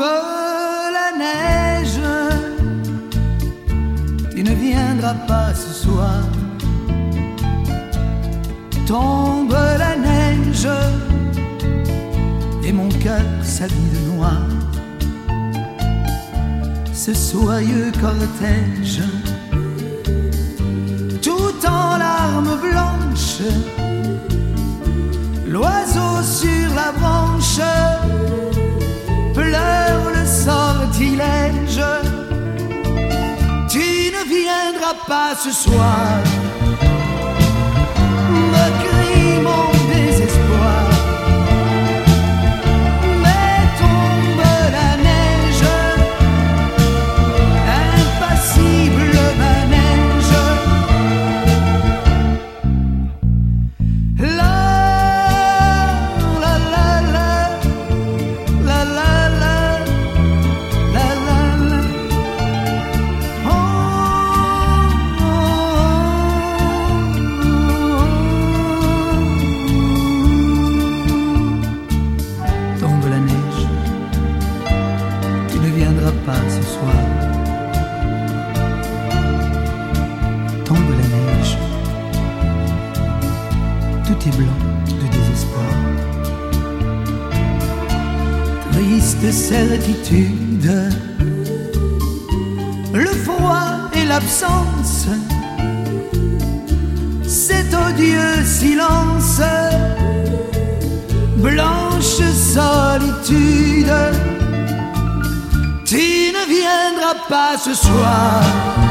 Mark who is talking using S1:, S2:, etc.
S1: Tombe la neige, tu ne viendras pas ce soir. Tombe la neige, et mon cœur s'habille de noir. Ce soyeux cortège, tout en larmes blanches, pas ce soir, Tombe la neige, tout est blanc de désespoir. Triste certitude, le froid et l'absence, cet odieux silence, blanche solitude, pas ce soir.